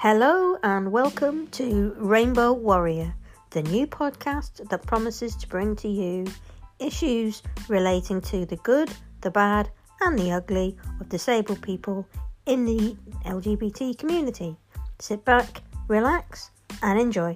Hello and welcome to Rainbow Warrior, the new podcast that promises to bring to you issues relating to the good, the bad, and the ugly of disabled people in the LGBT community. Sit back, relax, and enjoy.